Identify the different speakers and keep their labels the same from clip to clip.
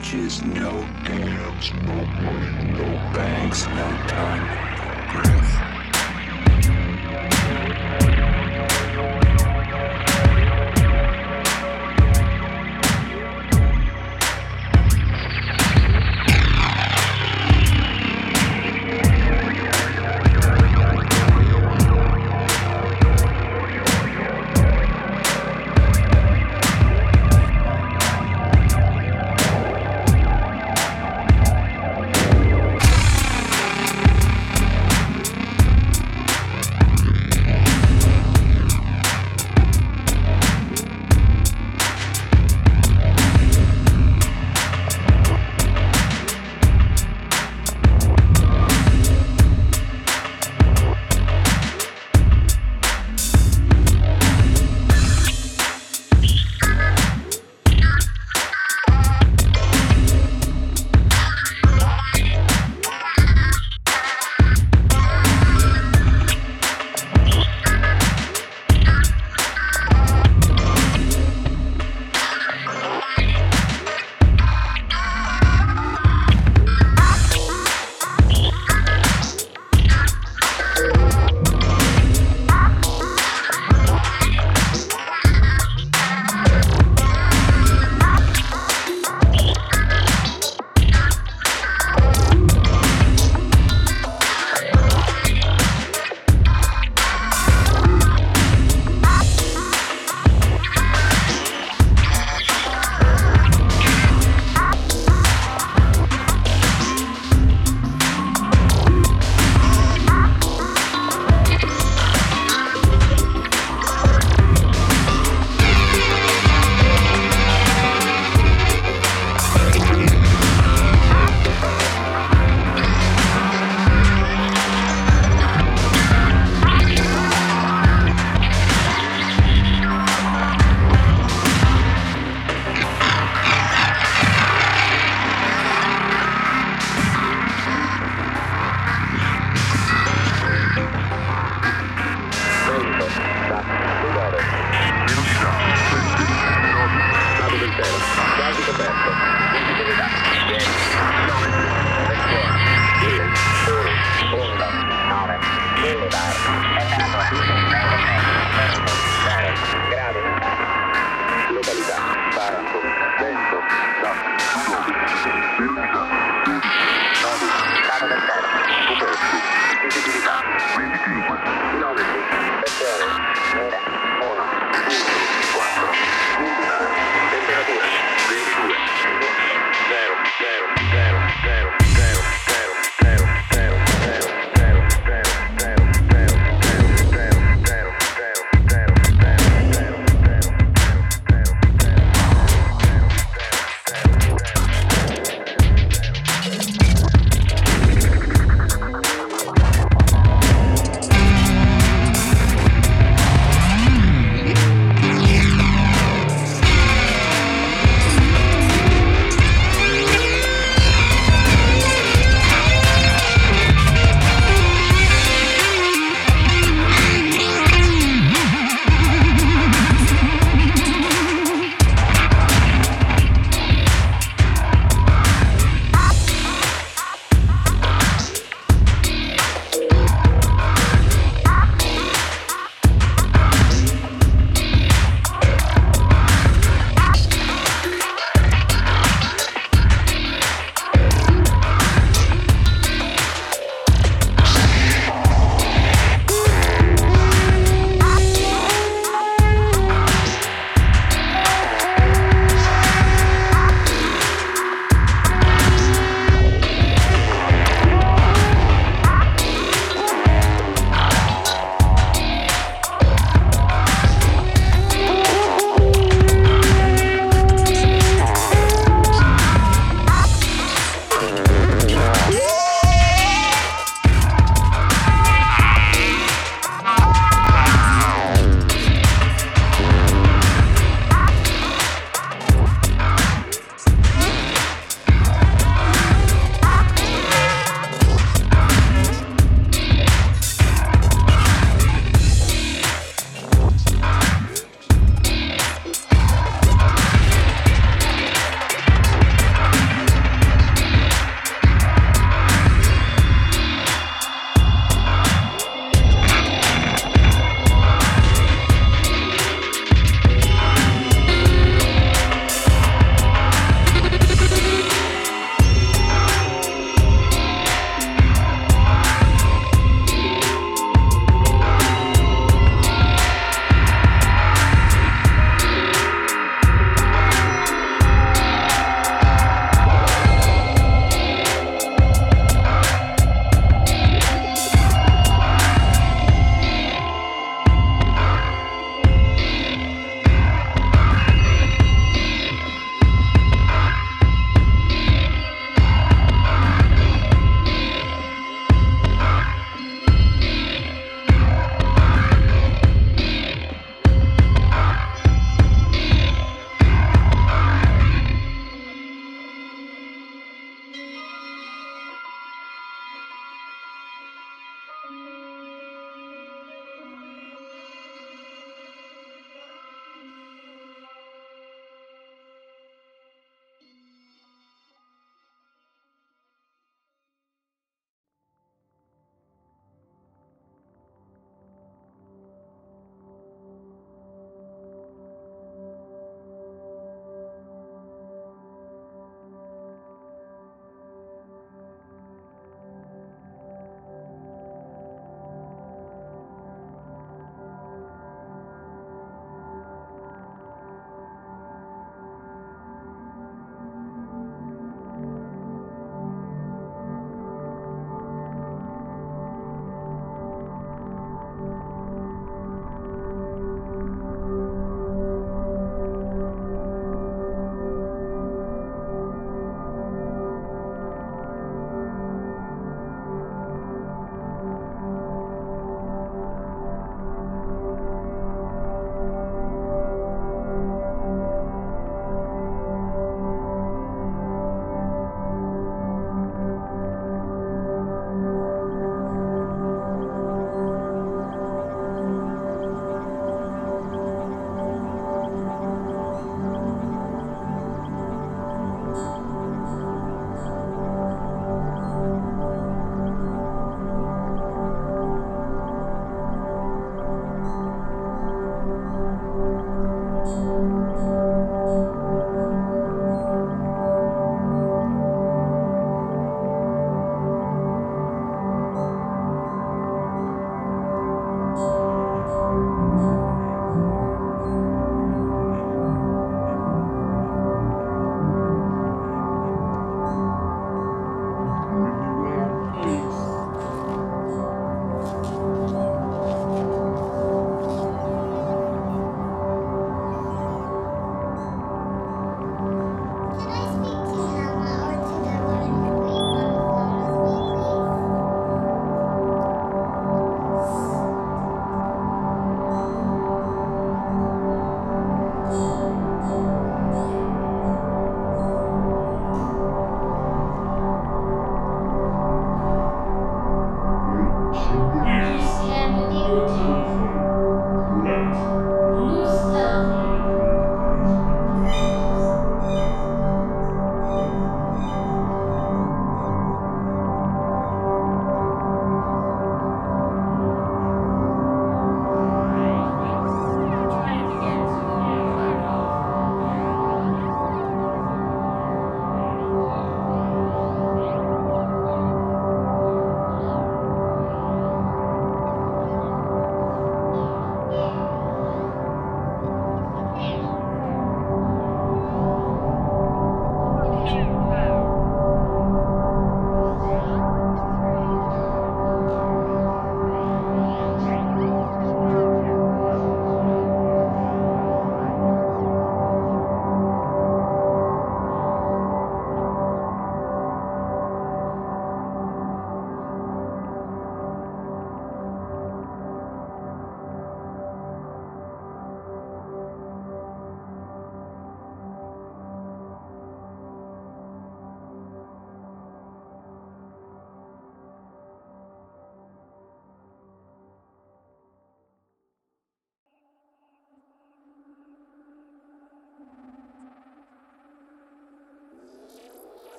Speaker 1: bridges, no dams, no money, no banks, no time, no breath.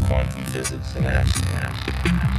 Speaker 2: Quantum Physics and Astronaut.